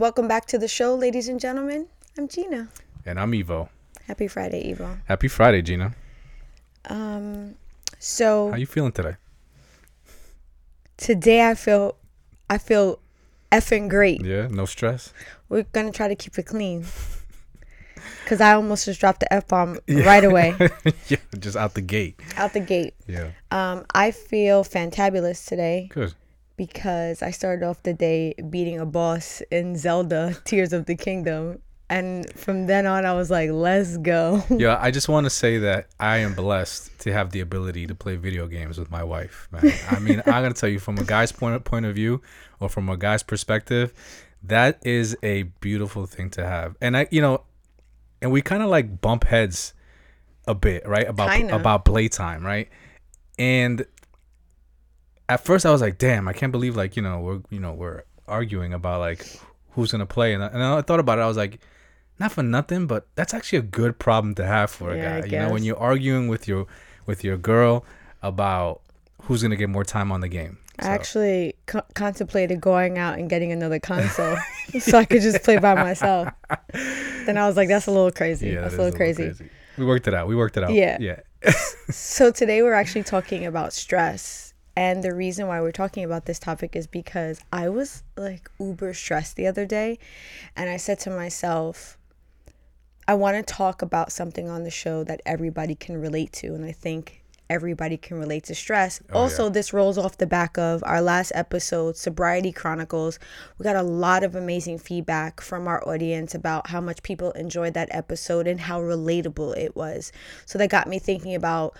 Welcome back to the show, ladies and gentlemen. I'm Jeanna. And I'm Ivo. Happy Friday, Ivo. Happy Friday, Jeanna. Um, so How you feeling today? today I feel, I feel effing great. Yeah, no stress. We're gonna try to keep it clean. Cause I almost just dropped the f bomb right away yeah, just out the gate. out the gate. Yeah, Um, I feel fantabulous today good. Because I started off the day beating a boss in Zelda Tears of the Kingdom. And from then on, I was like, let's go. Yeah, I just want to say that I am blessed to have the ability to play video games with my wife. Man, I mean, I'm gonna tell you from a guy's point of, point of view, or from a guy's perspective, that is a beautiful thing to have. And I, you know, and we kind of like bump heads a bit, right? About Kinda. about playtime, right? And at first, I was like, "Damn, I can't believe like you know we're you know we're arguing about like who's gonna play." And I, and I thought about it, I was like, not for nothing, but that's actually a good problem to have for a Yeah, guy. You know, when you're arguing with your with your girl about who's gonna get more time on the game. I actually co- contemplated going out and getting another console so I could just play by myself. Then I was like, that's a little crazy. yeah, that's that a is little crazy. We worked it out. We worked it out. Yeah. yeah. So today we're actually talking about stress. And the reason why we're talking about this topic is because I was like uber stressed the other day. And I said to myself, I want to talk about something on the show that everybody can relate to. And I think everybody can relate to stress. Oh, also, this rolls off the back of our last episode, Sobriety Chronicles. We got a lot of amazing feedback from our audience about how much people enjoyed that episode and how relatable it was. So that got me thinking about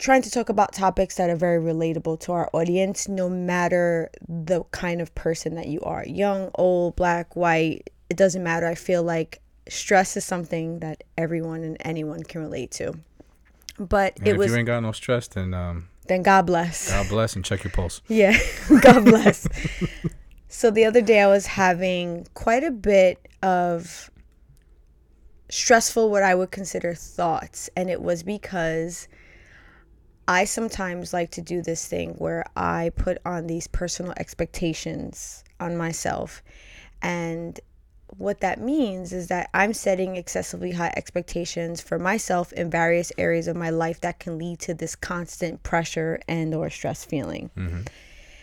trying to talk about topics that are very relatable to our audience, no matter the kind of person that you are young, old, black, white. It doesn't matter. I feel like stress is something that everyone and anyone can relate to. But And it if was you ain't got no stress, then um, then God bless. God bless and check your pulse. Yeah, God bless. so the other day I was having quite a bit of stressful, what I would consider thoughts. And it was because I sometimes like to do this thing where I put on these personal expectations on myself. And what that means is that I'm setting excessively high expectations for myself in various areas of my life that can lead to this constant pressure and or stress feeling. Mm-hmm.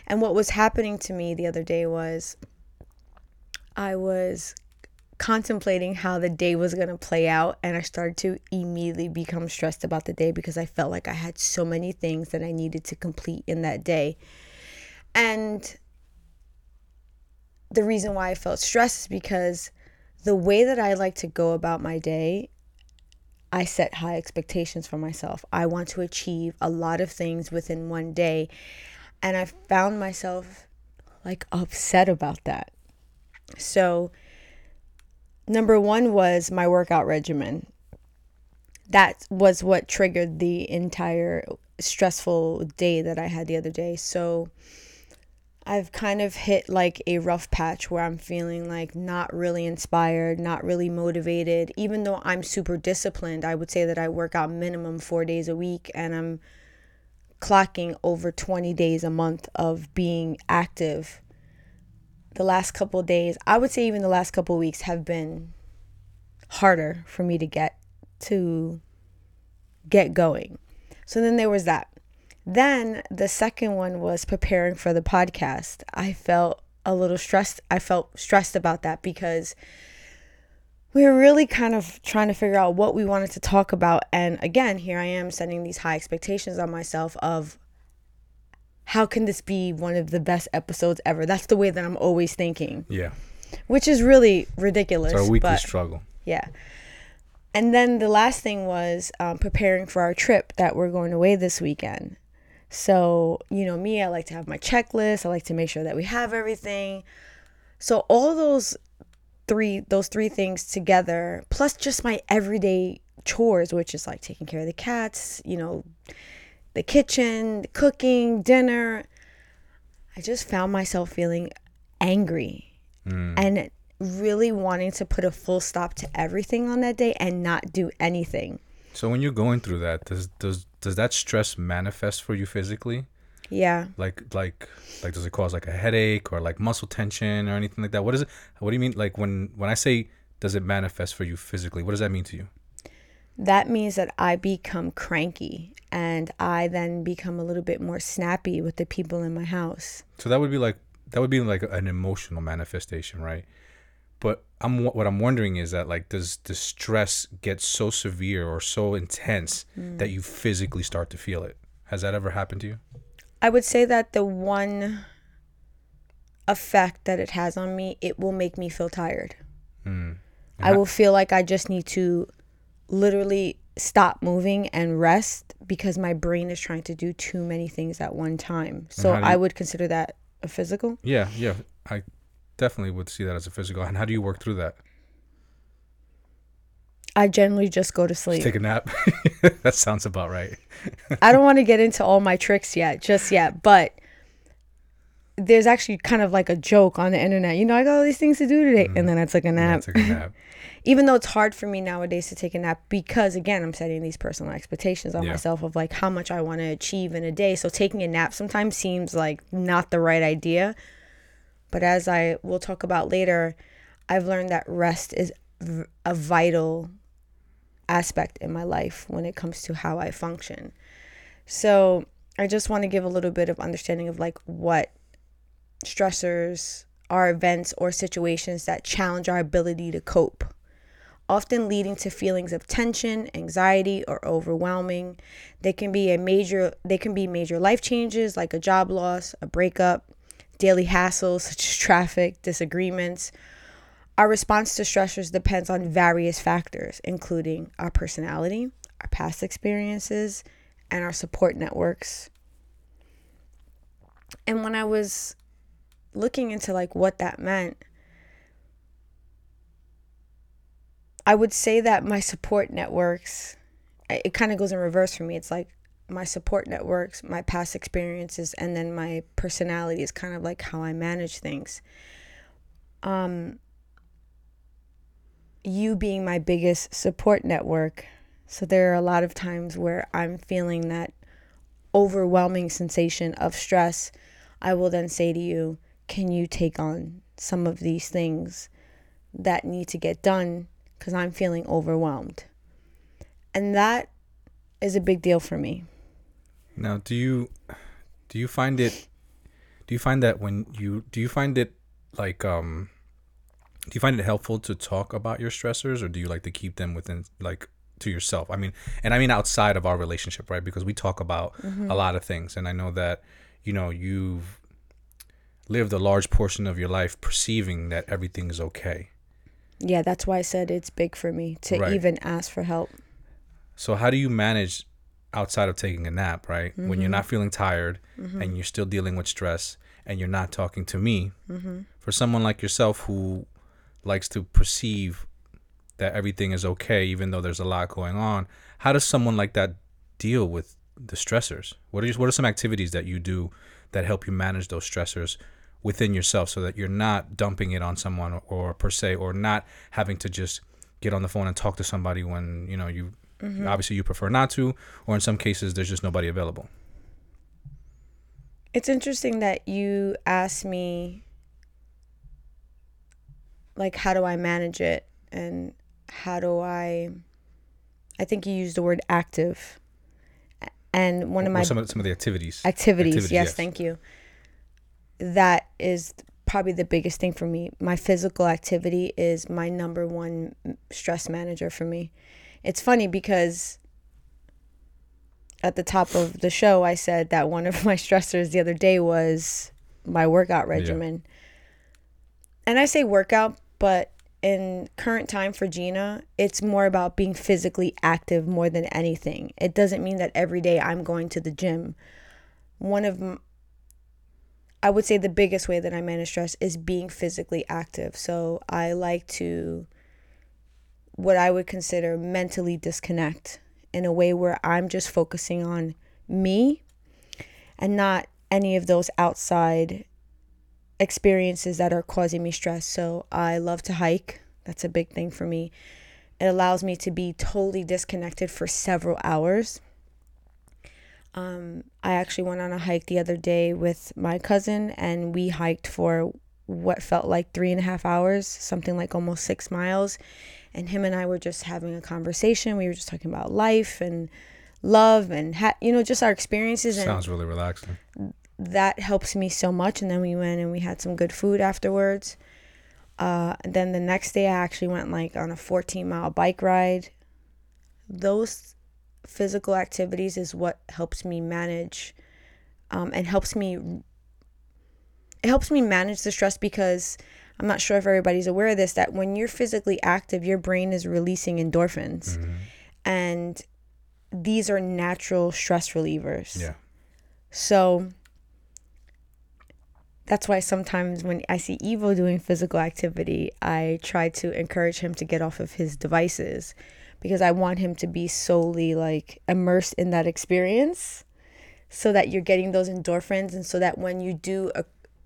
And what was happening to me the other day was I was contemplating how the day was going to play out and I started to immediately become stressed about the day because I felt like I had so many things that I needed to complete in that day. And the reason why I felt stressed is because the way that I like to go about my day, I set high expectations for myself. I want to achieve a lot of things within one day. And I found myself like upset about that. So, number one was my workout regimen. That was what triggered the entire stressful day that I had the other day. So, I've kind of hit like a rough patch where I'm feeling like not really inspired, not really motivated. Even though I'm super disciplined, I would say that I work out minimum four days a week and I'm clocking over 20 days a month of being active. The last couple days, I would say even the last couple weeks have been harder for me to get to get going. So then there was that. Then the second one was preparing for the podcast. I felt a little stressed. I felt stressed about that because we were really kind of trying to figure out what we wanted to talk about. And again, here I am setting these high expectations on myself of how can this be one of the best episodes ever? That's the way that I'm always thinking, Yeah, which is really ridiculous. it's our weekly but struggle. yeah. And then the last thing was um, preparing for our trip that we're going away this weekend. So, you know, me, I like to have my checklist. I like to make sure that we have everything. So all those three those three things together, plus just my everyday chores, which is like taking care of the cats, you know, the kitchen, the cooking, dinner. I just found myself feeling angry mm. and really wanting to put a full stop to everything on that day and not do anything. So when you're going through that, does does does that stress manifest for you physically? Yeah. Like like like does it cause like a headache or like muscle tension or anything like that? What is it? What do you mean? Like when when I say does it manifest for you physically? What does that mean to you? That means that I become cranky and I then become a little bit more snappy with the people in my house. So that would be like that would be like an emotional manifestation, right? But I'm what I'm wondering is that like does the stress get so severe or so intense Mm. that you physically start to feel it? Has that ever happened to you? I would say that the one effect that it has on me, it will make me feel tired. Hmm. I will feel like I just need to literally stop moving and rest because my brain is trying to do too many things at one time. So do I would consider that a physical. Yeah, yeah. I definitely would see that as a physical. And how do you work through that? I generally just go to sleep. Take a nap. that sounds about right. I don't want to get into all my tricks yet, just yet, but there's actually kind of like a joke on the internet. You know, I got all these things to do today, and mm. then I took a nap. take a nap. Even though it's hard for me nowadays to take a nap because, again, I'm setting these personal expectations on Yeah. myself of like how much I want to achieve in a day. So taking a nap sometimes seems like not the right idea. But as I will talk about later, I've learned that rest is a vital aspect in my life when it comes to how I function. So I just want to give a little bit of understanding of like what stressors are events or situations that challenge our ability to cope, often leading to feelings of tension, anxiety, or overwhelming. They can be a major they can be major life changes like a job loss, a breakup, daily hassles such as traffic, disagreements. Our response to stressors depends on various factors, including our personality, our past experiences, and our support networks. And when I was looking into like what that meant, I would say that my support networks, it kind of goes in reverse for me. It's like my support networks, my past experiences, and then my personality is kind of like how I manage things. Um, you being my biggest support network. So there are a lot of times where I'm feeling that overwhelming sensation of stress. I will then say to you, Can you take on some of these things that need to get done? Because I'm feeling overwhelmed. And that is a big deal for me. Now, do you do you find it do you find that when you do you find it like um do you find it helpful to talk about your stressors or do you like to keep them within like to yourself? I mean, and I mean outside of our relationship, right? Because we talk about a lot of things and I know that you know, you've lived a large portion of your life perceiving that everything is okay. Yeah, that's why I said it's big for me to Right. even ask for help. So how do you manage outside of taking a nap, right? When you're mm-hmm. not feeling tired mm-hmm. and you're still dealing with stress and you're not talking to me. Mm-hmm. For someone like yourself who likes to perceive that everything is okay even though there's a lot going on, how does someone like that deal with the stressors? What are what are some activities that you do that help you manage those stressors within yourself so that you're not dumping it on someone or, or per se or not having to just get on the phone and talk to somebody when, you know, you mm-hmm. obviously you prefer not to or in some cases there's just nobody available. It's interesting that you asked me like how do I manage it and how do I I think you used the word active. And one of my some of some of the activities. activities, Activities, yes, yes. thank you. That is probably the biggest thing for me. My physical activity is my number one stress manager for me. It's funny because at the top of the show, I said that one of my stressors the other day was my workout regimen. And I say workout, but in current time for Jeanna, it's more about being physically active more than anything. It doesn't mean that every day I'm going to the gym. One of I would say the biggest way that I manage stress is being physically active. So I like to what I would consider mentally disconnect in a way where I'm just focusing on me and not any of those outside experiences that are causing me stress. So I love to hike. That's a big thing for me. It allows me to be totally disconnected for several hours. Um, I actually went on a hike the other day with my cousin, and we hiked for what felt like three and a half hours, something like almost six miles. And him and I were just having a conversation. We were just talking about life and love and ha- you know just our experiences. And Sounds really relaxing. that helps me so much. And then we went and we had some good food afterwards. Uh, and then the next day, I actually went like on a 14 mile bike ride. Those physical activities is what helps me manage um, and helps me it helps me manage the stress because i'm not sure if everybody's aware of this that when you're physically active your brain is releasing endorphins Mm-hmm. and these are natural stress relievers Yeah. so that's why sometimes when I see Ivo doing physical activity, I try to encourage him to get off of his devices because I want him to be solely like immersed in that experience so that you're getting those endorphins and so that when you do uh,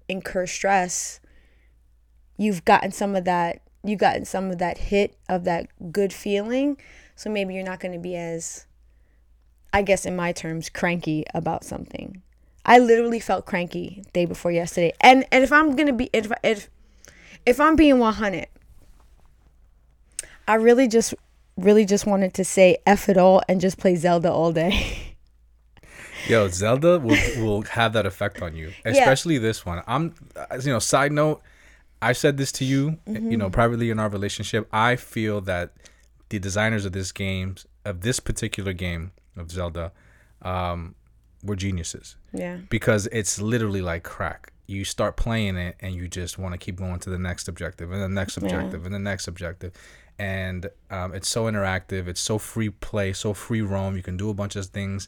incur stress, you've gotten some of that you've gotten some of that hit of that good feeling. So maybe you're not going to be as I guess in my terms cranky about something. I literally felt cranky day before yesterday. And and if I'm gonna be if if if I'm being 100, I really just really just wanted to say f it all and just play Zelda all day. Yo, Zelda will will have that effect on you, especially this one. I'm, you know, side note, I said this to you, you know, privately in our relationship. I feel that the designers of this game, of this particular game of Zelda, um, were geniuses yeah. because it's literally like crack. You start playing it and you just want to keep going to the next objective and the next objective and the next objective. And um, it's so interactive. It's so free play, so free roam. You can do a bunch of things.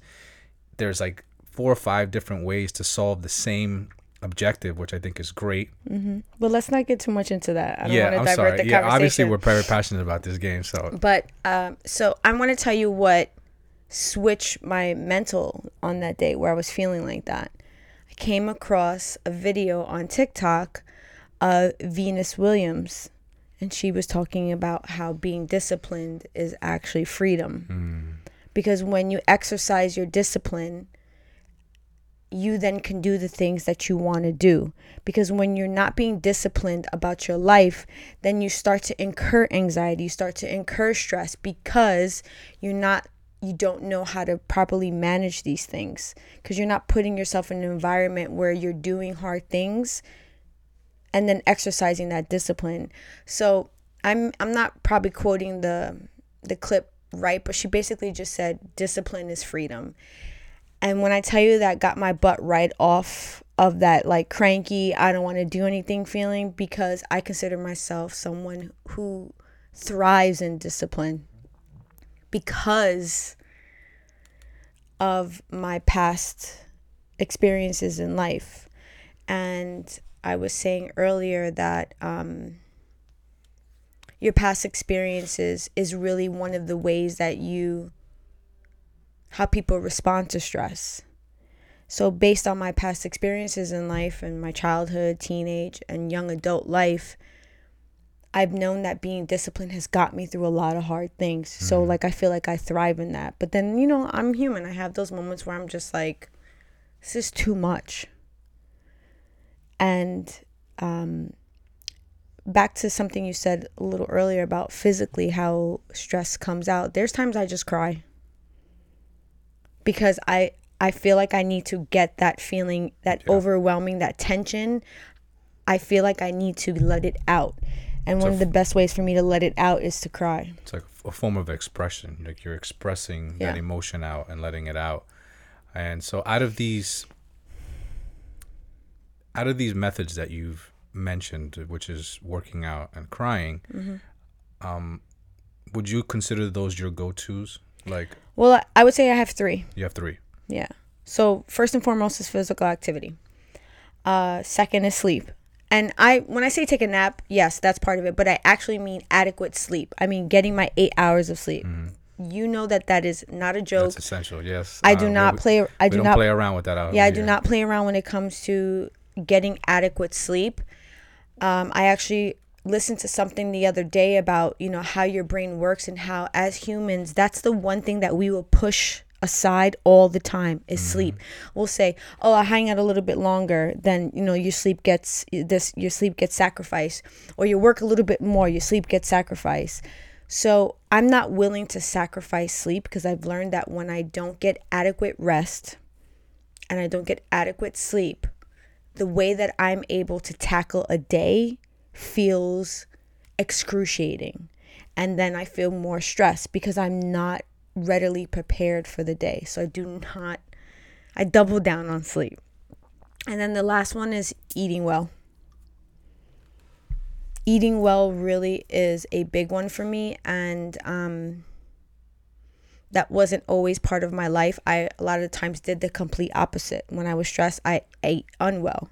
There's like four or five different ways to solve the same objective, which I think is great. But let's not get too much into that. I don't yeah, want I'm to divert sorry. the Yeah, conversation. obviously we're very passionate about this game. So But um, so I want to tell you what switched my mental on that day where I was feeling like that. I came across a video on TikTok of Venus Williams, and she was talking about how being disciplined is actually freedom. Because when you exercise your discipline, you then can do the things that you want to do. Because when you're not being disciplined about your life, then you start to incur anxiety, you start to incur stress because you're not you don't know how to properly manage these things because you're not putting yourself in an environment where you're doing hard things and then exercising that discipline. So, I'm I'm not probably quoting the the clip right, but she basically just said discipline is freedom. And when I tell you that got my butt right off of that like cranky, I don't want to do anything feeling because I consider myself someone who thrives in discipline because of my past experiences in life. And I was saying earlier that um, your past experiences is really one of the ways that you how people respond to stress. So, based on my past experiences in life and my childhood, teenage, and young adult life, I've known that being disciplined has got me through a lot of hard things. So, like, I feel like I thrive in that. But then, you know, I'm human. I have those moments where I'm just like, this is too much. And, um, back to something you said a little earlier about physically how stress comes out. There's times I just cry because I I feel like I need to get that feeling, that overwhelming, that tension. I feel like I need to let it out. And one of the best ways for me to let it out is to cry. it's like a form of expression. Like you're expressing that emotion out and letting it out. And so out of these out of these methods that you've mentioned, which is working out and crying, Mm-hmm. um, would you consider those your go-tos? Like Well, I- would say I have three. you have three. Yeah. So first and foremost is physical activity. Uh, second is sleep. And I, when I say take a nap, yes, that's part of it. But I actually mean adequate sleep. I mean getting my eight hours of sleep. You know that that is not a joke. That's essential. Yes. I do Uh, not we- play. I do not play around with that. Out Yeah, I do not play around when it comes to getting adequate sleep. Um, I actually listened to something the other day about you know how your brain works and how as humans that's the one thing that we will push aside all the time is sleep. We'll say, "Oh, I hang out a little bit longer." Then you know your sleep gets this. Your sleep gets sacrificed, or you work a little bit more. Your sleep gets sacrificed. So I'm not willing to sacrifice sleep because I've learned that when I don't get adequate rest and I don't get adequate sleep, the way that I'm able to tackle a day feels excruciating. And then I feel more stressed because I'm not readily prepared for the day. So I do not, I double down on sleep. And then the last one is eating well. Eating well really is a big one for me. And, um, that wasn't always part of my life. I a lot of times did the complete opposite. When I was stressed, I ate unwell.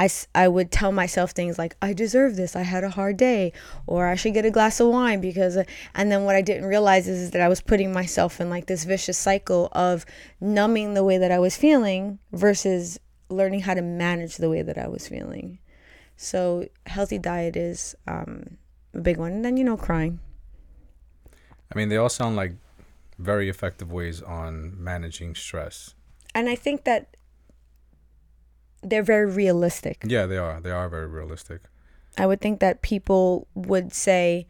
I, I would tell myself things like, I deserve this. I had a hard day. Or I should get a glass of wine because, and then what I didn't realize is, is that I was putting myself in like this vicious cycle of numbing the way that I was feeling versus learning how to manage the way that I was feeling. So, healthy diet is um, a big one. And then, you know, crying. I mean, they all sound like very effective ways on managing stress. And I think that they're very realistic. Yeah, they are. They are very realistic. I would think that people would say,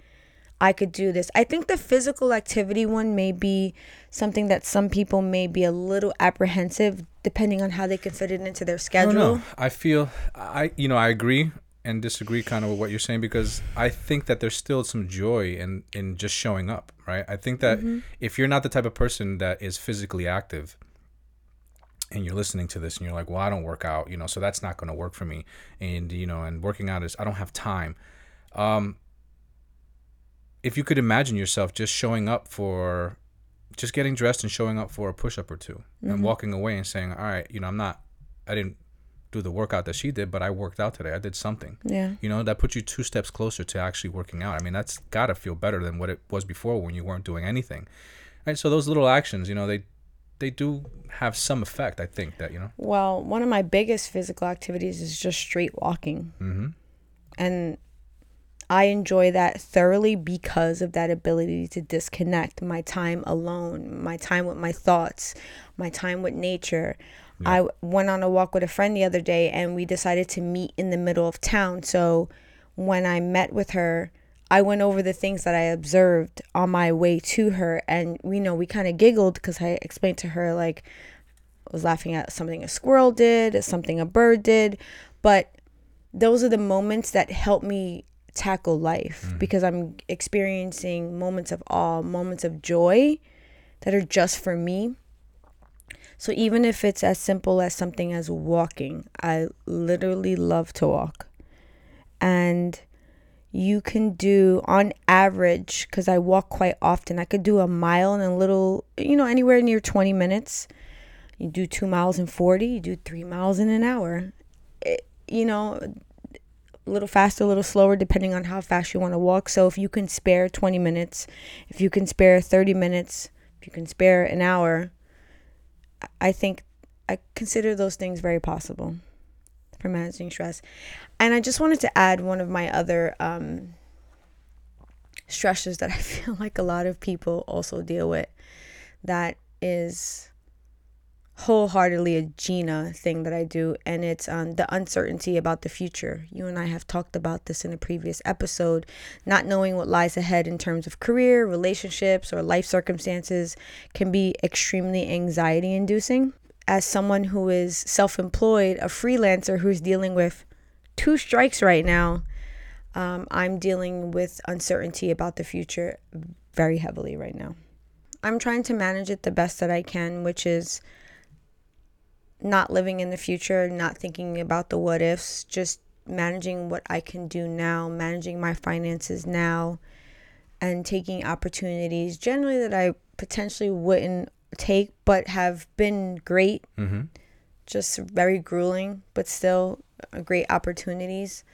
I could do this. I think the physical activity one may be something that some people may be a little apprehensive depending on how they can fit it into their schedule. I. I feel I you know, I agree and disagree kind of with what you're saying because I think that there's still some joy in in just showing up, right? I think that mm-hmm. if you're not the type of person that is physically active, and you're listening to this and you're like, well, I don't work out, you know, so that's not going to work for me. And, you know, and working out is, I don't have time. Um, if you could imagine yourself just showing up for, just getting dressed and showing up for a push up or 2 mm-hmm. and walking away and saying, all right, you know, I'm not, I didn't do the workout that she did, but I worked out today. I did something. Yeah. You know, that puts you two steps closer to actually working out. I mean, that's got to feel better than what it was before when you weren't doing anything. Right. So those little actions, you know, they, they do have some effect. I think that you know. Well, one of my biggest physical activities is just straight walking, mm-hmm. and I enjoy that thoroughly because of that ability to disconnect my time alone, my time with my thoughts, my time with nature. Yeah. I went on a walk with a friend the other day, and we decided to meet in the middle of town. So when I met with her I went over the things that I observed on my way to her, and we know we kind of giggled because I explained to her like I was laughing at something a squirrel did, something a bird did, but those are the moments that help me tackle life mm-hmm. because I'm experiencing moments of awe, moments of joy that are just for me. So even if it's as simple as something as walking, I literally love to walk. And you can do on average because i walk quite often i could do a mile in a little you know anywhere near 20 minutes. You do two miles in 40 you do three miles in an hour. It, you know a little faster a little slower depending on how fast you want to walk. So if you can spare 20 minutes if you can spare 30 minutes if you can spare an hour i think i consider those things very possible for managing stress. And I just wanted to add one of my other um, stresses that I feel like a lot of people also deal with that is wholeheartedly a Jeanna thing that I do, and it's um, the uncertainty about the future. You and I have talked about this in a previous episode. Not knowing what lies ahead in terms of career, relationships, or life circumstances can be extremely anxiety inducing as someone who is self employed, a freelancer who's dealing with two strikes right now, um, I'm dealing with uncertainty about the future very heavily right now. I'm trying to manage it the best that I can, which is not living in the future, not thinking about the what ifs, just managing what I can do now, managing my finances now, and taking opportunities generally that I potentially wouldn't take, but have been great. Mm-hmm. Just very grueling, but still uh, great opportunities.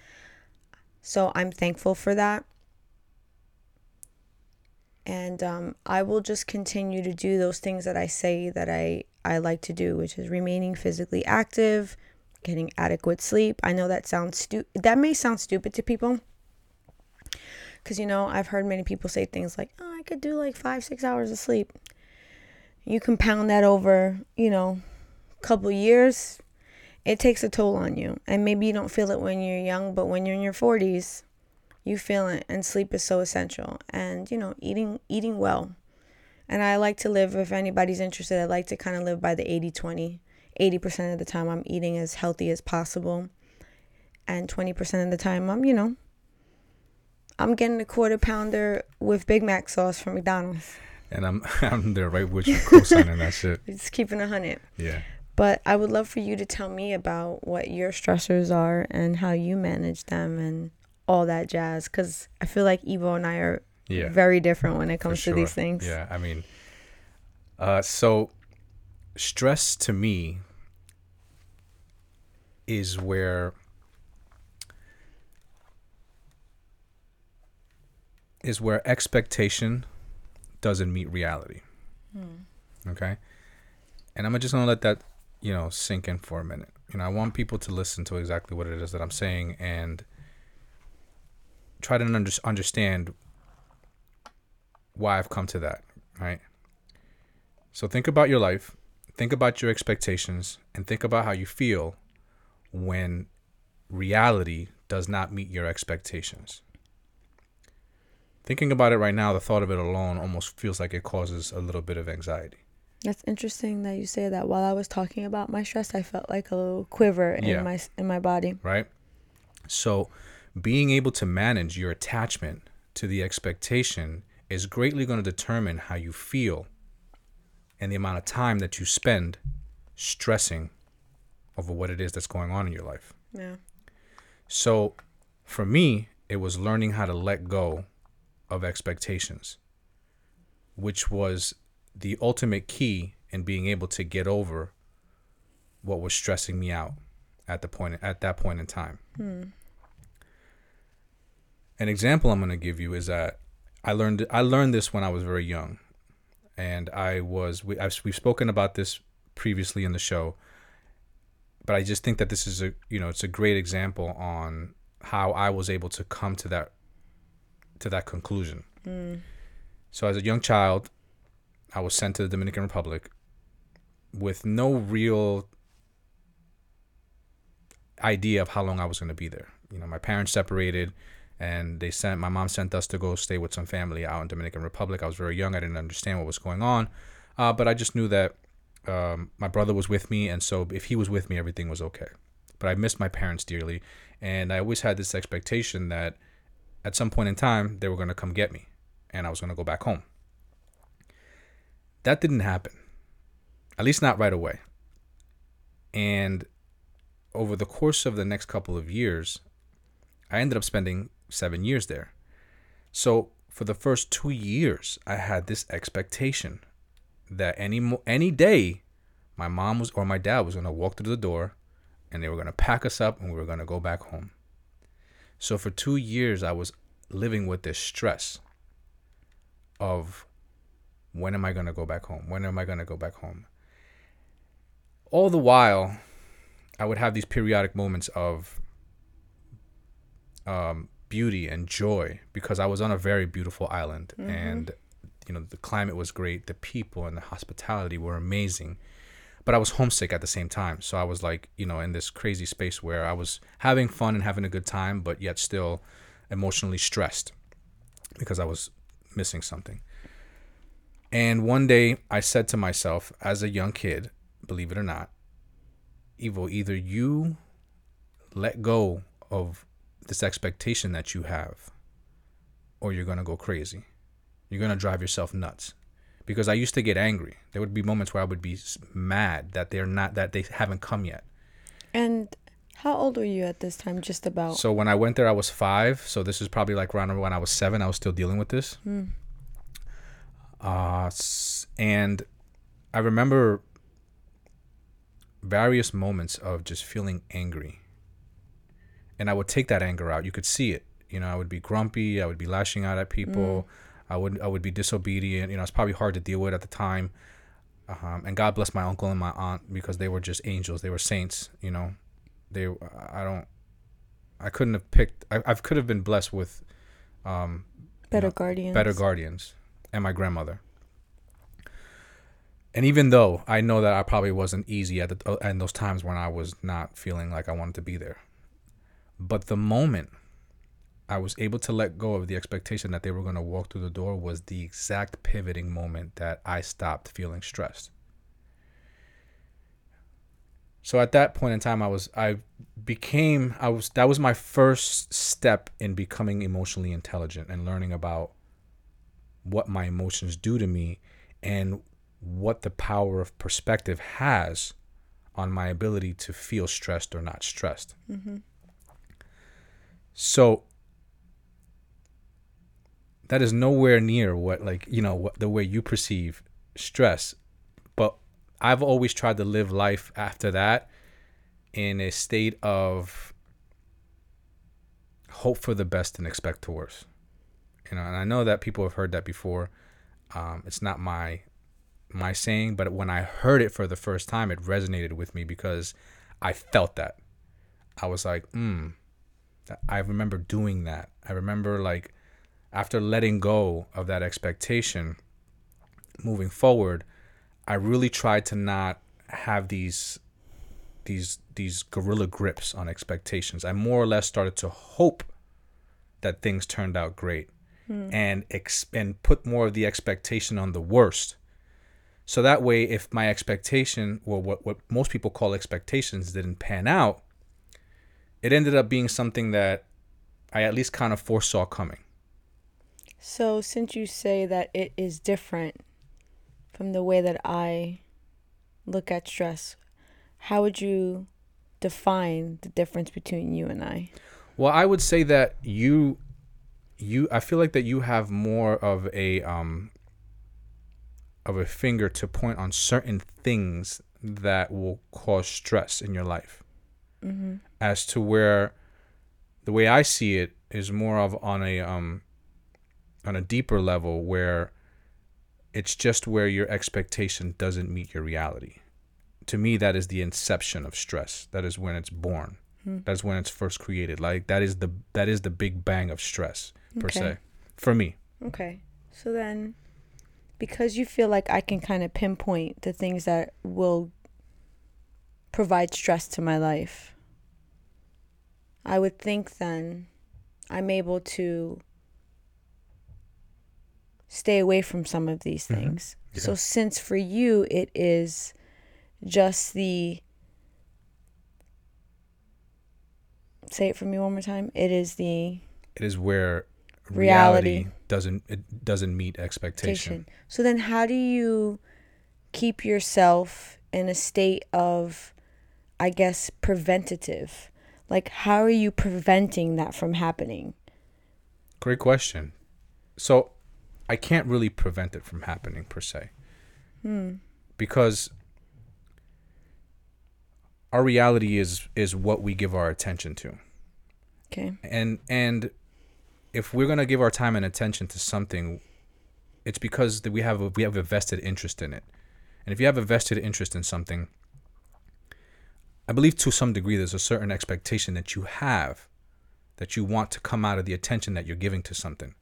So I'm thankful for that. And um, I will just continue to do those things that I say that I, I like to do, which is remaining physically active, getting adequate sleep. I know that sounds stu- that may sound stupid to people. Cause you know, I've heard many people say things like, "Oh, I could do like 5 6 hours of sleep." you compound that over, you know, a couple years, it takes a toll on you. And maybe you don't feel it when you're young, but when you're in your 40s, you feel it and sleep is so essential. And, you know, eating eating well. And I like to live if anybody's interested, I like to kind of live by the 80/20. 80% of the time I'm eating as healthy as possible. And 20% of the time I'm, you know, I'm getting a quarter pounder with Big Mac sauce from McDonald's. And I'm I'm there right with you, co-signing that shit. Just keeping a hundred. Yeah. But I would love for you to tell me about what your stressors are and how you manage them and all that jazz. Because I feel like Ivo and I are Yeah. very different when it comes to these things. Yeah, I mean, uh, so stress to me is where is where expectation doesn't meet reality. Okay, and I'm just gonna let that you know sink in for a minute. You know, I want people to listen to exactly what it is that I'm saying and try to under- understand why I've come to that, right? So think about your life, think about your expectations, and think about how you feel when reality does not meet your expectations. Thinking about it right now, the thought of it alone almost feels like it causes a little bit of anxiety. That's interesting that you say that. While I was talking about my stress, I felt like a little quiver Yeah. in my in my body. right? So, being able to manage your attachment to the expectation is greatly going to determine how you feel and the amount of time that you spend stressing over what it is that's going on in your life. Yeah. So, for me, it was learning how to let go of expectations, which was the ultimate key in being able to get over what was stressing me out at the point at that point in time. Hmm. An example I'm going to give you is that I learned I learned this when I was very young, and I was we, I've, we've spoken about this previously in the show, but I just think that this is a you know it's a great example on how I was able to come to that to that conclusion. So as a young child, I was sent to the Dominican Republic with no real idea of how long I was going to be there. You know, my parents separated and they sent my mom sent us to go stay with some family out in Dominican Republic. I was very young. I didn't understand what was going on. Uh, but I just knew that um, my brother was with me and so if he was with me everything was okay. But I missed my parents dearly and I always had this expectation that at some point in time they were going to come get me and I was going to go back home. That didn't happen. At least not right away. And over the course of the next couple of years, I ended up spending seven years there. So for the first two years, I had this expectation that any any day, my mom was or my dad was gonna walk through the door, and they were gonna pack us up and we were gonna go back home. So for two years, I was living with this stress of when am I gonna go back home? When am I gonna go back home? All the while, I would have these periodic moments of um, beauty and joy because I was on a very beautiful island mm-hmm. and you know the climate was great, the people and the hospitality were amazing. But I was homesick at the same time. So I was like, you know, in this crazy space where I was having fun and having a good time, but yet still emotionally stressed because I was missing something. And one day I said to myself, as a young kid, believe it or not, Ivo, either you let go of this expectation that you have, or you're going to go crazy. You're going to drive yourself nuts. Because I used to get angry. There would be moments where I would be mad that they're not, that they haven't come yet. And how old were you at this time? Just about. So when I went there, I was five. So this is probably like around when I was seven. I was still dealing with this. Uh, and I remember various moments of just feeling angry. And I would take that anger out. You could see it. You know, I would be grumpy. I would be lashing out at people. Mm. I would I would be disobedient. You know, it's probably hard to deal with at the time. Um, and God bless my uncle and my aunt because they were just angels. They were saints. You know, they I don't I couldn't have picked. I, I could have been blessed with um, better know, guardians. better guardians and my grandmother. and even though I know that I probably wasn't easy at the uh, and those times when I was not feeling like I wanted to be there, but the moment I was able to let go of the expectation that they were going to walk through the door was the exact pivoting moment that I stopped feeling stressed. So at that point in time I was I became I was that was my first step in becoming emotionally intelligent and learning about what my emotions do to me and what the power of perspective has on my ability to feel stressed or not stressed. Mm-hmm. So that is nowhere near what like you know what the way you perceive stress. But i've always tried to live life after that in a state of hope for the best and expect the worst. You know and i know that people have heard that before. Um, it's not my my saying but when i heard it for the first time it resonated with me because i felt that. I was like hmm i remember doing that i remember like after letting go of that expectation moving forward, I really tried to not have these these these gorilla grips on expectations. I more or less started to hope that things turned out great hmm. and ex- and put more of the expectation on the worst. So that way if my expectation or what what most people call expectations didn't pan out, it ended up being something that I at least kind of foresaw coming. So, since you say that it is different from the way that I look at stress, how would you define the difference between you and I? Well, I would say that you you I feel like that you have more of a um of a finger to point on certain things that will cause stress in your life. Mm-hmm. As to where the way I see it is more of on a um on a deeper level where it's just where your expectation doesn't meet your reality. To me, that is the inception of stress. That is when it's born. Hmm. That's when it's first created. Like that is the that is the big bang of stress per okay. se, for me. Okay, so then, because you feel like I can kind of pinpoint the things that will provide stress to my life, I would think then I'm able to stay away from some of these mm-hmm. things. Mm-hmm. Yeah. So since for you it is just the say it for me one more time. It is the it is where reality, reality doesn't it doesn't meet expectation. So then how do you keep yourself in a state of I guess preventative? Like how are you preventing that from happening? Great question. So I can't really prevent it from happening per se. Hmm. Because our reality is is what we give our attention to. Okay. And and if we're gonna give our time and attention to something, it's because that we have a, we have a vested interest in it. And if you have a vested interest in something, I believe to some degree there's a certain expectation that you have that you want to come out of the attention that you're giving to something.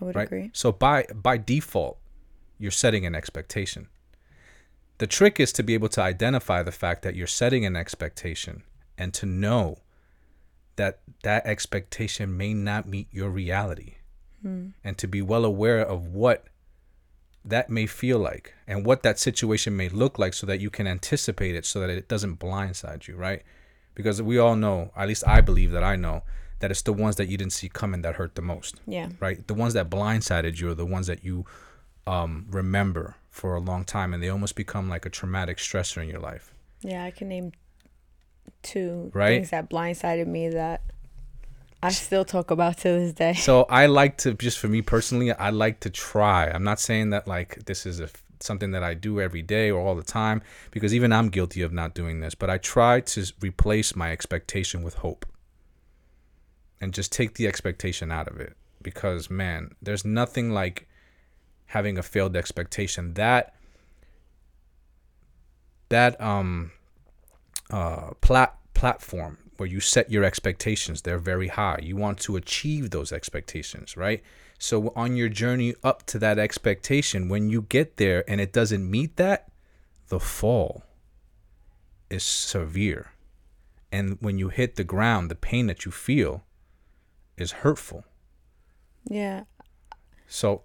I would right? agree. So by by default, you're setting an expectation. The trick is to be able to identify the fact that you're setting an expectation and to know that that expectation may not meet your reality. Hmm. And to be well aware of what that may feel like and what that situation may look like so that you can anticipate it so that it doesn't blindside you, right? Because we all know, at least I believe that I know, that it's the ones that you didn't see coming that hurt the most. Yeah. Right? The ones that blindsided you are the ones that you um, remember for a long time and they almost become like a traumatic stressor in your life. Yeah, I can name two right? things that blindsided me that I still talk about to this day. So I like to just for me personally, I like to try. I'm not saying that like this is a something that I do every day or all the time because even I'm guilty of not doing this, but I try to replace my expectation with hope and just take the expectation out of it because man there's nothing like having a failed expectation that that um uh plat platform where you set your expectations they're very high. You want to achieve those expectations right? So on your journey up to that expectation when you get there and it doesn't meet that the fall is severe. And when you hit the ground the pain that you feel is hurtful. Yeah. so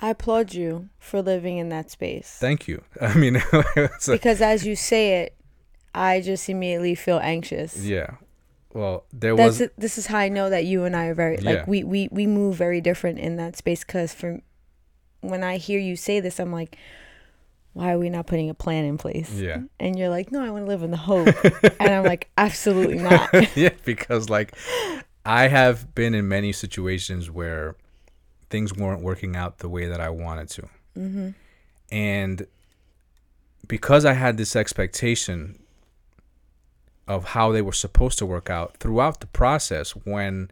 I applaud you for living in that space. thank you. I mean because as you say it, I just immediately feel anxious. yeah well there That's was it, this is how I know that you and I are very like Yeah. we, we we move very different in that space because for when I hear you say this, I'm like, why are we not putting a plan in place? yeah And you're like, no, I want to live in the hope, and I'm like, absolutely not. yeah, because like I have been in many situations where things weren't working out the way that I wanted to. Mm-hmm. And because I had this expectation of how they were supposed to work out throughout the process, when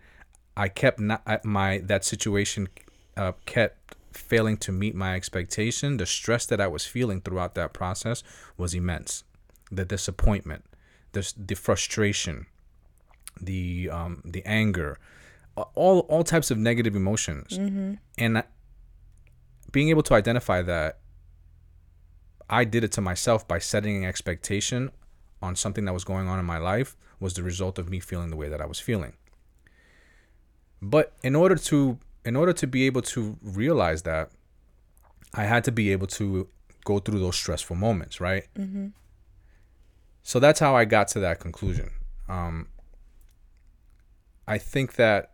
I kept not my that situation uh, kept failing to meet my expectation, the stress that I was feeling throughout that process was immense. The disappointment, the the frustration, the um, the anger, all all types of negative emotions, and being able to identify that I did it to myself by setting an expectation on something that was going on in my life was the result of me feeling the way that I was feeling. But in order to in order to be able to realize that, I had to be able to go through those stressful moments, right? Mm-hmm. So that's how I got to that conclusion. Um, I think that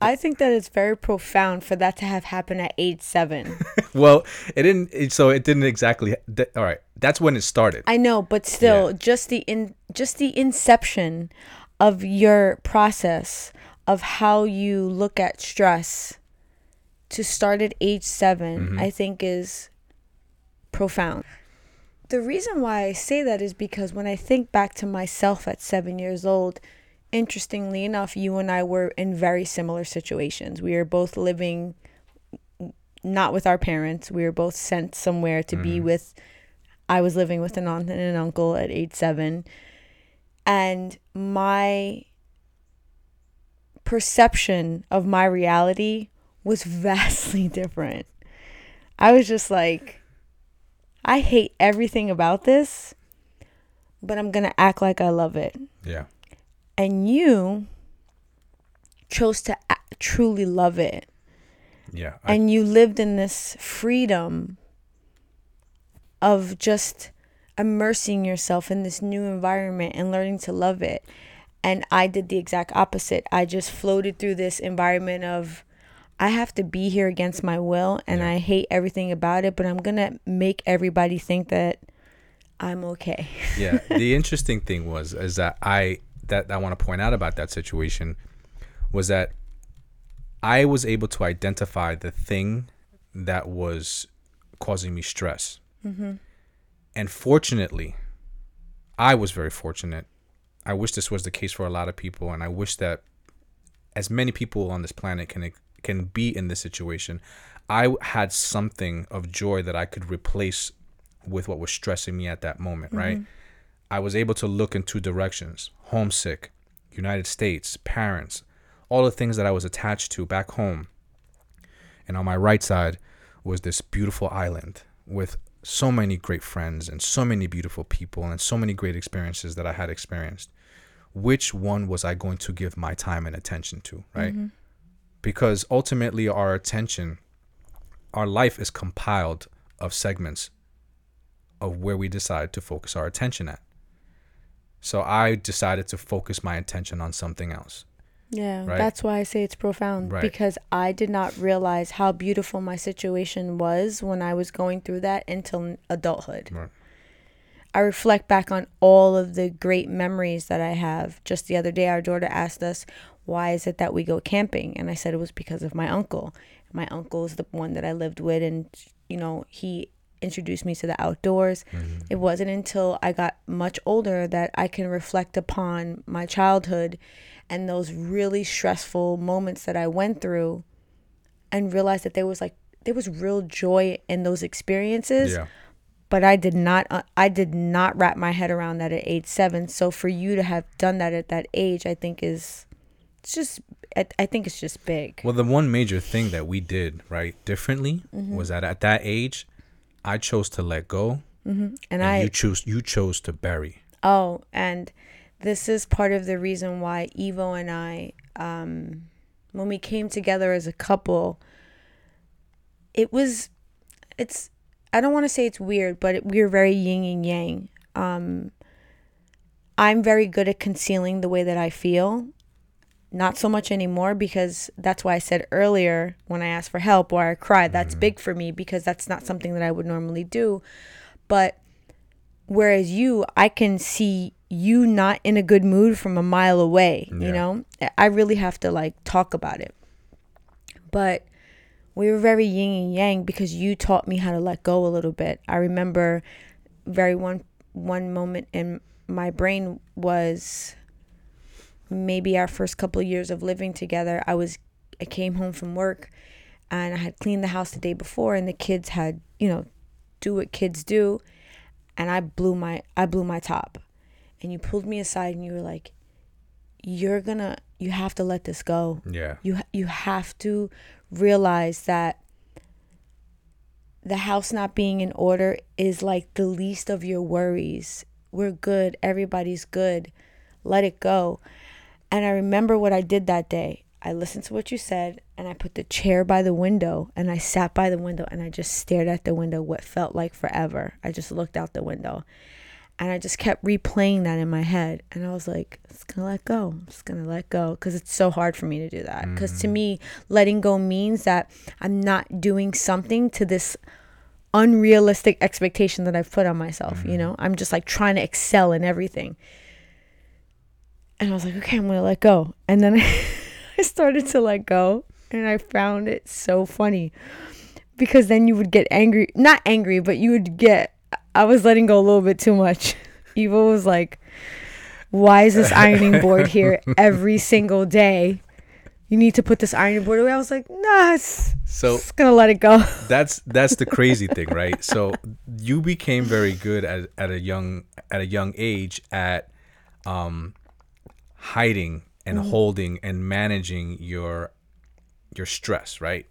I think that it's very profound for that to have happened at age seven. well, it didn't. It, so it didn't exactly. Th- all right, that's when it started. I know, but still, Yeah. just the in just the inception of your process of how you look at stress to start at age 7 mm-hmm. I think is profound. The reason why I say that is because when I think back to myself at seven years old, interestingly enough, you and I were in very similar situations. We were both living not with our parents. We were both sent somewhere to be mm-hmm. with I was living with an aunt and an uncle at age seven. And my perception of my reality was vastly different. I was just like, I hate everything about this, but I'm going to act like I love it. Yeah. And you chose to truly love it. Yeah. I, and you lived in this freedom of just immersing yourself in this new environment and learning to love it. And I did the exact opposite. I just floated through this environment of I have to be here against my will and Yeah. I hate everything about it, but I'm going to make everybody think that I'm okay. yeah. The interesting thing was is that I that I want to point out about that situation was that I was able to identify the thing that was causing me stress. Mm-hmm. And fortunately, I was very fortunate. I wish this was the case for a lot of people, and I wish that as many people on this planet can can be in this situation. I had something of joy that I could replace with what was stressing me at that moment, right? Mm-hmm. I was able to look in two directions homesick, United States, parents, all the things that I was attached to back home. And on my right side was this beautiful island with so many great friends and so many beautiful people and so many great experiences that I had experienced. Which one was I going to give my time and attention to, right? Mm-hmm. Because ultimately, our attention, our life is compiled of segments of where we decide to focus our attention at. So I decided to focus my attention on something else. Yeah, Right. that's why I say it's profound Right. because I did not realize how beautiful my situation was when I was going through that until adulthood. Right. I reflect back on all of the great memories that I have. Just the other day, our daughter asked us, Why is it that we go camping? And I said it was because of my uncle. My uncle is the one that I lived with, and, you know, he introduced me to the outdoors. It wasn't until I got much older that I can reflect upon my childhood and those really stressful moments that I went through and realize that there was like, there was real joy in those experiences Yeah. but I did not uh, I did not wrap my head around that at age 7 so for you to have done that at that age I think is it's just I, I think it's just big Well, the one major thing that we did right differently Mm-hmm. was that at that age, I chose to let go, and, and I you chose you chose to bury. Oh, and this is part of the reason why Ivo and I, um, when we came together as a couple, it was, it's, I don't want to say it's weird, but it, we're very yin and yang. Um, I'm very good at concealing the way that I feel. Not so much anymore because that's why I said earlier when I asked for help or I cried, that's mm-hmm. big for me because that's not something that I would normally do. But whereas you i can see you not in a good mood from a mile away Yeah. you know i really have to like talk about it but we were very yin and yang because you taught me how to let go a little bit i remember very one one moment in my brain was maybe our first couple of years of living together i was i came home from work and i had cleaned the house the day before and the kids had you know do what kids do and I blew my I blew my top. And you pulled me aside and you were like you're going to you have to let this go. Yeah. You you have to realize that the house not being in order is like the least of your worries. We're good. Everybody's good. Let it go. And I remember what I did that day. I listened to what you said and I put the chair by the window and I sat by the window and I just stared at the window what felt like forever. I just looked out the window and I just kept replaying that in my head and I was like, it's going to let go. I'm just going to let go because it's so hard for me to do that. Because to mm. me, letting go means that I'm not doing something to this unrealistic expectation that I've put on myself, you mm-hmm. know? I'm just like trying to excel in everything. And I was like, okay, I'm to let go. And then I started to let go and I found it so funny because then you would get angry, not angry, but you would get I was letting go a little bit too much. Ivo was like, "Why is this ironing board here every single day? You need to put this ironing board away." I was like, "Nah, it's So just gonna let it go." that's that's the crazy thing, right? So you became very good at, at a young at a young age at um, hiding and mm-hmm. holding and managing your your stress, right?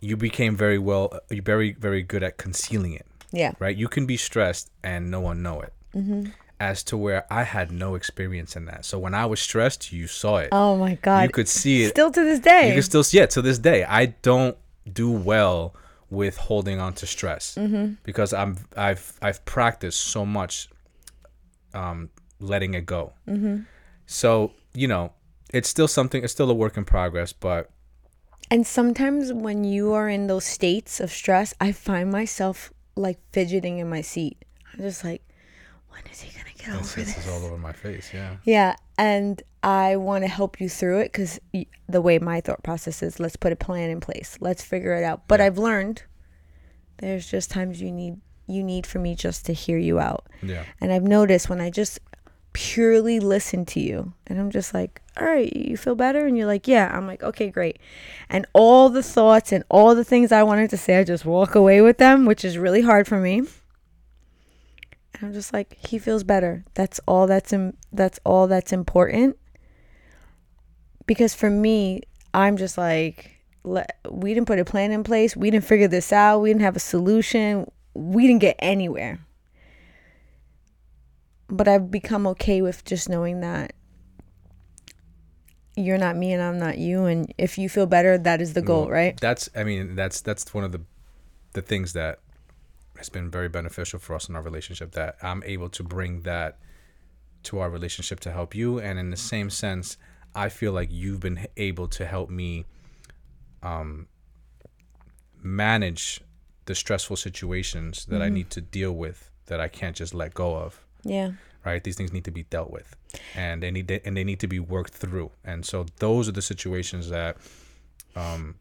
You became very well, you very very good at concealing it, Yeah, right? You can be stressed and no one know it. Mm-hmm. As to where I had no experience in that, so when I was stressed, you saw it. Oh my god. you could see it Still to this day. you can still see it to this day. I don't do well with holding on to stress mm-hmm. because I'm I've I've practiced so much um, letting it go. So you know, it's still something. It's still a work in progress, but And sometimes when you are in those states of stress, I find myself like fidgeting in my seat. I'm just like, when is he gonna get it's, over this? it's all over my face. Yeah. Yeah, and I want to help you through it because the way my thought process is, let's put a plan in place. Let's figure it out. But I've learned there's just times you need you need for me just to hear you out. Yeah. And I've noticed when I just purely listen to you and I'm just like, all right, you feel better? And you're like, yeah. I'm like, okay, great. And all the thoughts and all the things I wanted to say, I just walk away with them, which is really hard for me. And I'm just like, he feels better. That's all that's Im- that's all that's important. Because for me, I'm just like, le- we didn't put a plan in place. We didn't figure this out. We didn't have a solution. We didn't get anywhere but I've become okay with just knowing that you're not me and I'm not you and if you feel better that is the goal, Well, right? That's I mean that's that's one of the the things that has been very beneficial for us in our relationship that I'm able to bring that to our relationship to help you. And in the same sense I feel like you've been able to help me um manage the stressful situations that I need to deal with that I can't just let go of Yeah. right? These things need to be dealt with. And they need to, and they need to be worked through. And so those are the situations that um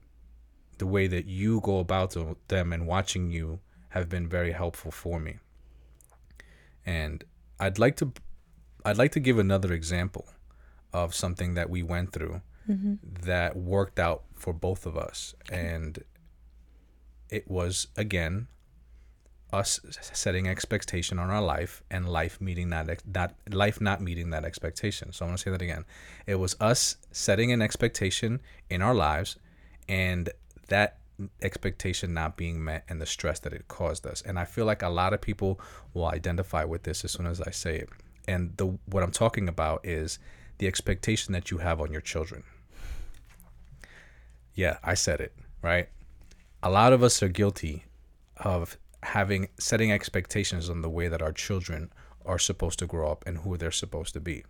the way that you go about them and watching you have been very helpful for me. And i'd like to i'd like to give another example of something that we went through that worked out for both of us. And it was again us setting expectation on our life and life meeting that ex- not life not meeting that expectation. So I'm gonna say that again. It was us setting an expectation in our lives, and that expectation not being met and the stress that it caused us. And I feel like a lot of people will identify with this as soon as I say it. And the what I'm talking about is the expectation that you have on your children. Yeah, I said it, right? A lot of us are guilty of having setting expectations on the way that our children are supposed to grow up and who they're supposed to be.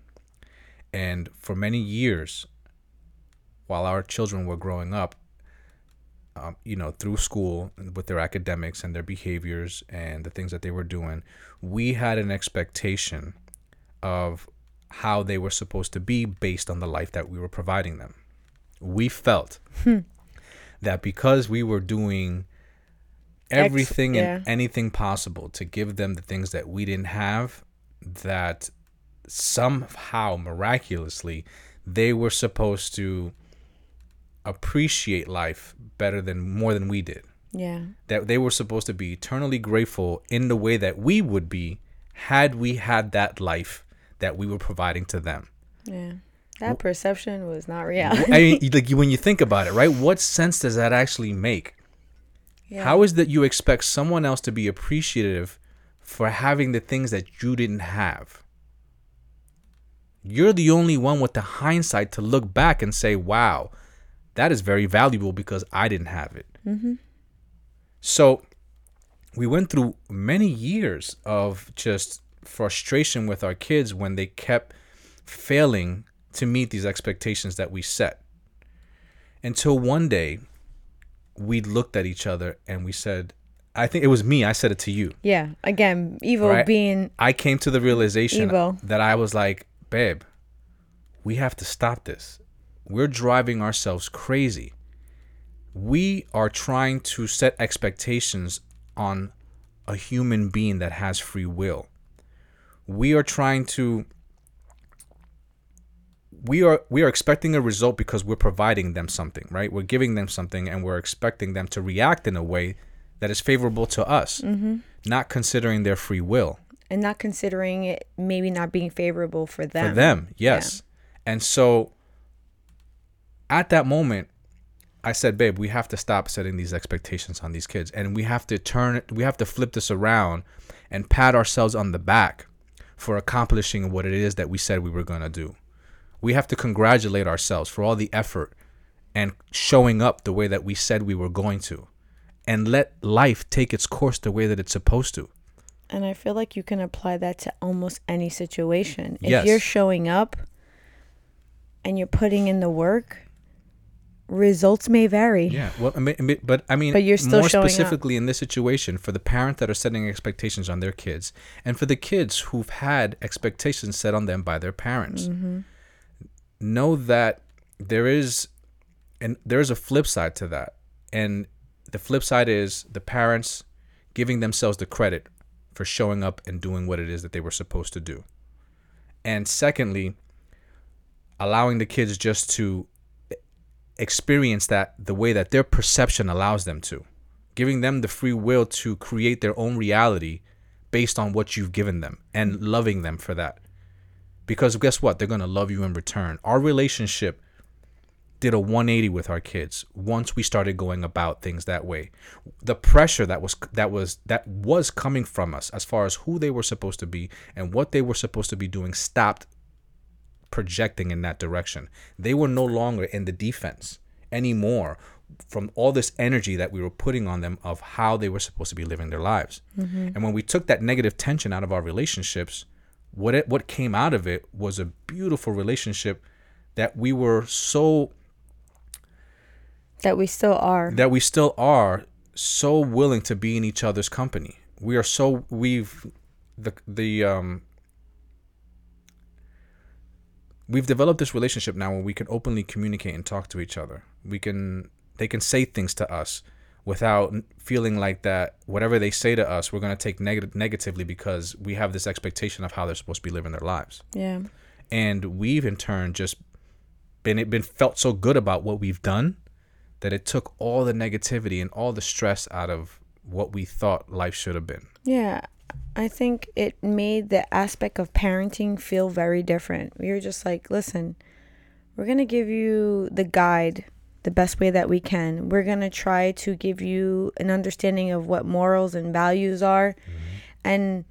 And for many years, while our children were growing up, um, you know, through school with their academics and their behaviors and the things that they were doing, we had an expectation of how they were supposed to be based on the life that we were providing them. We felt that because we were doing everything yeah. and anything possible to give them the things that we didn't have, that somehow miraculously they were supposed to appreciate life better than more than we did. Yeah. That they were supposed to be eternally grateful in the way that we would be had we had that life that we were providing to them. Yeah. That perception was not reality. I mean, like when you think about it, right? What sense does that actually make? Yeah. How is that you expect someone else to be appreciative for having the things that you didn't have? You're the only one with the hindsight to look back and say, wow, that is very valuable because I didn't have it. Mm-hmm. So we went through many years of just frustration with our kids when they kept failing to meet these expectations that we set. Until one day, we looked at each other and we said, I think it was me, I said it to you. Yeah. Again, evil Right. being I came to the realization Ivo. that I was like, babe, we have to stop this. We're driving ourselves crazy. We are trying to set expectations on a human being that has free will. We are trying to we are we are expecting a result because we're providing them something, right? We're giving them something and we're expecting them to react in a way that is favorable to us, mm-hmm. not considering their free will. and not considering it maybe not being favorable for them. For them, yes. And so at that moment, I said, babe, we have to stop setting these expectations on these kids. And we have to turn it, we have to flip this around and pat ourselves on the back for accomplishing what it is that we said we were going to do. We have to congratulate ourselves for all the effort and showing up the way that we said we were going to. And let life take its course the way that it's supposed to. And I feel like you can apply that to almost any situation. If Yes. you're showing up and you're putting in the work, results may vary. Yeah, well, I mean, but I mean, But you're still more showing up. specifically in this situation for the parent that are setting expectations on their kids, and for the kids who've had expectations set on them by their parents. Mm-hmm. Know that there is, and there is a flip side to that, and the flip side is the parents giving themselves the credit for showing up and doing what it is that they were supposed to do, and secondly, allowing the kids just to experience that the way that their perception allows them to, giving them the free will to create their own reality based on what you've given them and loving them for that. Because guess what? They're going to love you in return. Our relationship did a 180 with our kids once we started going about things that way. The pressure that was that was that was coming from us as far as who they were supposed to be and what they were supposed to be doing stopped projecting in that direction. They were no longer in the defense anymore from all this energy that we were putting on them of how they were supposed to be living their lives. Mm-hmm. And when we took that negative tension out of our relationships, what it, what came out of it was a beautiful relationship that we were so That we still are. that we still are so willing to be in each other's company. We are so we've the the um we've developed this relationship now where we can openly communicate and talk to each other. We can they can say things to us without feeling like that whatever they say to us we're going to take negative negatively because we have this expectation of how they're supposed to be living their lives yeah. and we've in turn just been it been felt so good about what we've done that it took all the negativity and all the stress out of what we thought life should have been Yeah, I think it made the aspect of parenting feel very different. We were just like, listen, we're going to give you the guide the best way that we can. We're going to try to give you an understanding of what morals and values are mm-hmm. and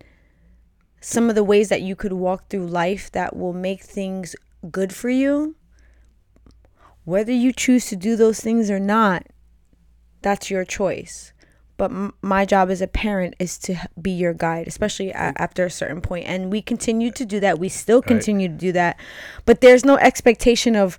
some of the ways that you could walk through life that will make things good for you. Whether you choose to do those things or not, that's your choice but m- my job as a parent is to be your guide especially a- mm-hmm. after a certain point. point and we continue to do that we still continue to do that but there's no expectation of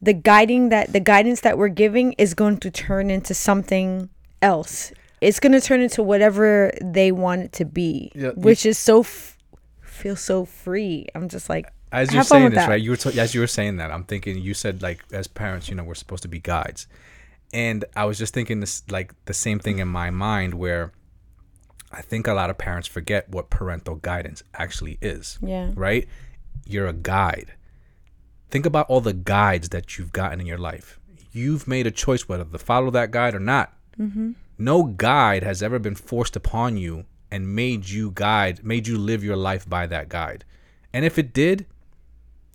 the guiding that the guidance that we're giving is going to turn into something else it's going to turn into whatever they want it to be Yeah, you- which is so f- feel so free i'm just like as you're saying this, that. right? You were t- as you were saying that, I'm thinking you said like as parents, you know, we're supposed to be guides, and I was just thinking this like the same thing in my mind where I think a lot of parents forget what parental guidance actually is. Yeah. Right? You're a guide. Think about all the guides that you've gotten in your life. You've made a choice whether to follow that guide or not. Mm-hmm. No guide has ever been forced upon you and made you guide, made you live your life by that guide. And if it did,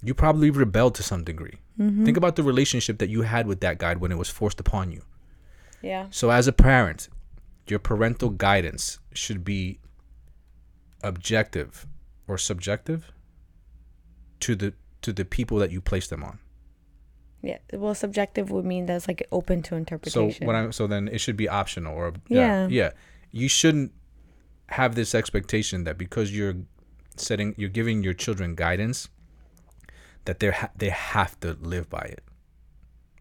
you probably rebelled to some degree. Think about the relationship that you had with that guide when it was forced upon you. yeah So, as a parent, your parental guidance should be objective or subjective to the to the people that you place them on. yeah well subjective would mean that's like open to interpretation. So when I so then it should be optional or Yeah. yeah yeah you shouldn't have this expectation that because you're setting you're giving your children guidance that they ha- they have to live by it.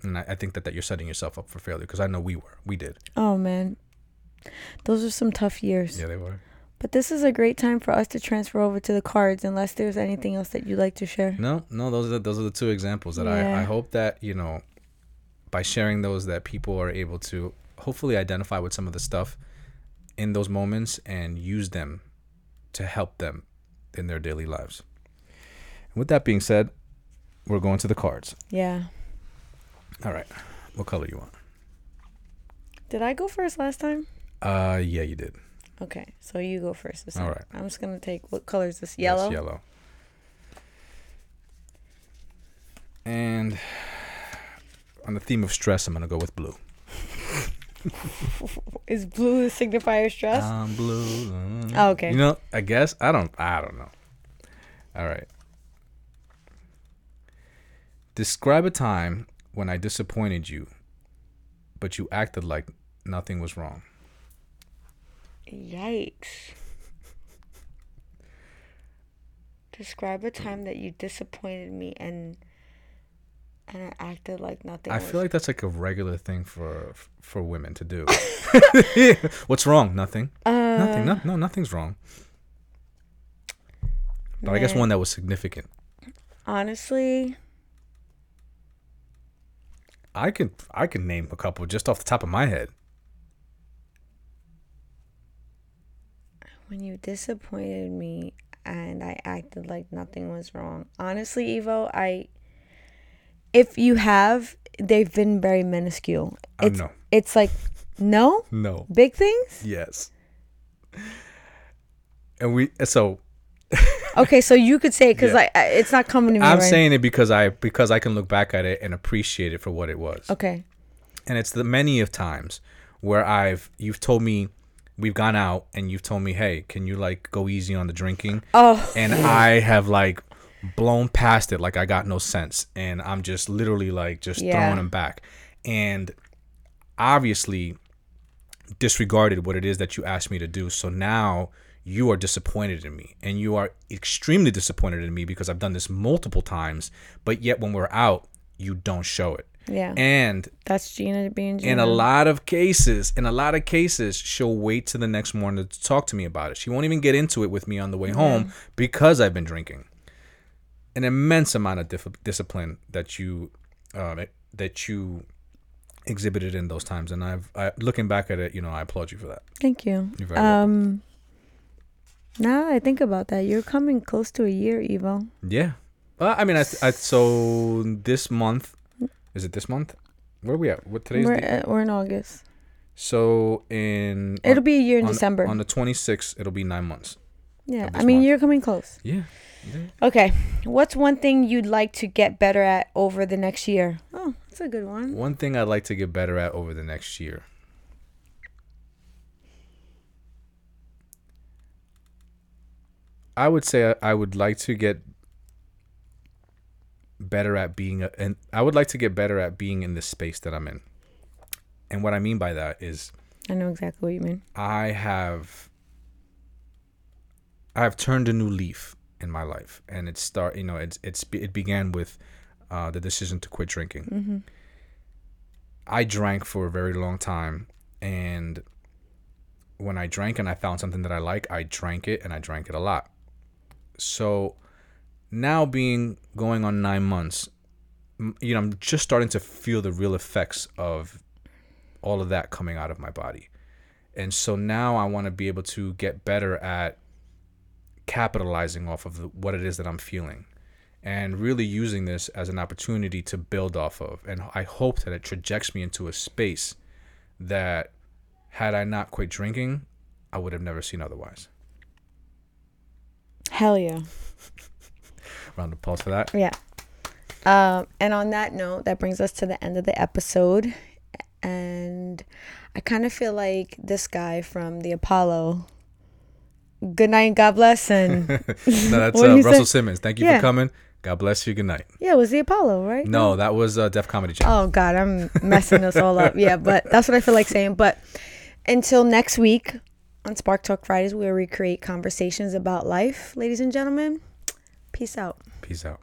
And I, I think that, that you're setting yourself up for failure because I know we were we did Oh man, those are some tough years. yeah they were. But this is a great time for us to transfer over to the cards, unless there's anything else that you'd like to share. No, no, those are the, those are the two examples that I, I hope that you know by sharing those that people are able to hopefully identify with some of the stuff in those moments and use them to help them in their daily lives. And with that being said, we're going to the cards. Yeah. All right, what color you want? Did I go first last time? Uh, yeah, you did. Okay, so you go first this All time. right. I'm just gonna take what color is this? That's Yellow. yellow. And on the theme of stress, I'm gonna go with blue. Is blue the signifier of stress? I'm blue. Oh, okay. You know, I guess I don't. I don't know. All right. Describe a time when I disappointed you, but you acted like nothing was wrong. Yikes. Describe a time that you disappointed me and and I acted like nothing. I was- feel like that's like a regular thing for for women to do. What's wrong? Nothing. uh, Nothing. No, no, nothing's wrong. But I guess one that was significant. Honestly, I could I could name a couple just off the top of my head. When you disappointed me and I acted like nothing was wrong. Honestly, Ivo, I if you have, they've been very minuscule. It's no. it's like no No. big things. Yes. And we so Okay, so you could say because Yeah. like I- it's not coming to me. I'm right saying it because I because I can look back at it and appreciate it for what it was. Okay. And it's the many of times where I've you've told me we've gone out and you've told me, "Hey, can you like go easy on the drinking?" Oh, And I have like blown past it like I got no sense and I'm just literally like just Yeah. throwing them back. And obviously disregarded what it is that you asked me to do. So now you are disappointed in me and you are extremely disappointed in me because I've done this multiple times, but yet when we're out, you don't show it. Yeah. And That's Jeanna being Jeanna. in a lot of cases, in a lot of cases, she'll wait to the next morning to talk to me about it. She won't even get into it with me on the way home because I've been drinking. An immense amount of dif- discipline that you um, that you exhibited in those times, and I've I, looking back at it, you know, I applaud you for that. Thank you. You're very welcome. Um. Now I think about that, you're coming close to a year, Ivo. Yeah. Well, I mean, I, I so this month is it this month? Where are we at? What today's? We're the, uh, we're in August. So in It'll be a year in on, December. on the 26th. It'll be nine months. yeah, I mean month. you're coming close. Yeah. Okay, what's one thing you'd like to get better at over the next year? Oh, that's a good one. One thing I'd like to get better at over the next year. I would say I would like to get better at being a, and I would like to get better at being in the space that I'm in. And what I mean by that is I know exactly what you mean. I have I have turned a new leaf in my life, and it start you know it's it's it began with uh, the decision to quit drinking. Mm-hmm. I drank for a very long time, and when I drank and I found something that I like, I drank it and I drank it a lot. So now being going on nine months, you know, I'm just starting to feel the real effects of all of that coming out of my body. And so now I want to be able to get better at capitalizing off of the, what it is that I'm feeling and really using this as an opportunity to build off of. And I hope that it trajects me into a space that, had I not quit drinking, I would have never seen otherwise. Hell yeah. Round of applause for that. Yeah. Um, and on that note, that brings us to the end of the episode. And I kind of feel like this guy from the Apollo. Good night and God bless. And no, that's uh, Russell say? Simmons. Thank you Yeah. for coming. God bless you. Good night. yeah, it was the Apollo, right? No, that was uh, Def Comedy Channel. Oh God, I'm messing us all up. Yeah, but that's what I feel like saying. But until next week on Spark Talk Fridays, we'll recreate conversations about life, ladies and gentlemen. Peace out. Peace out.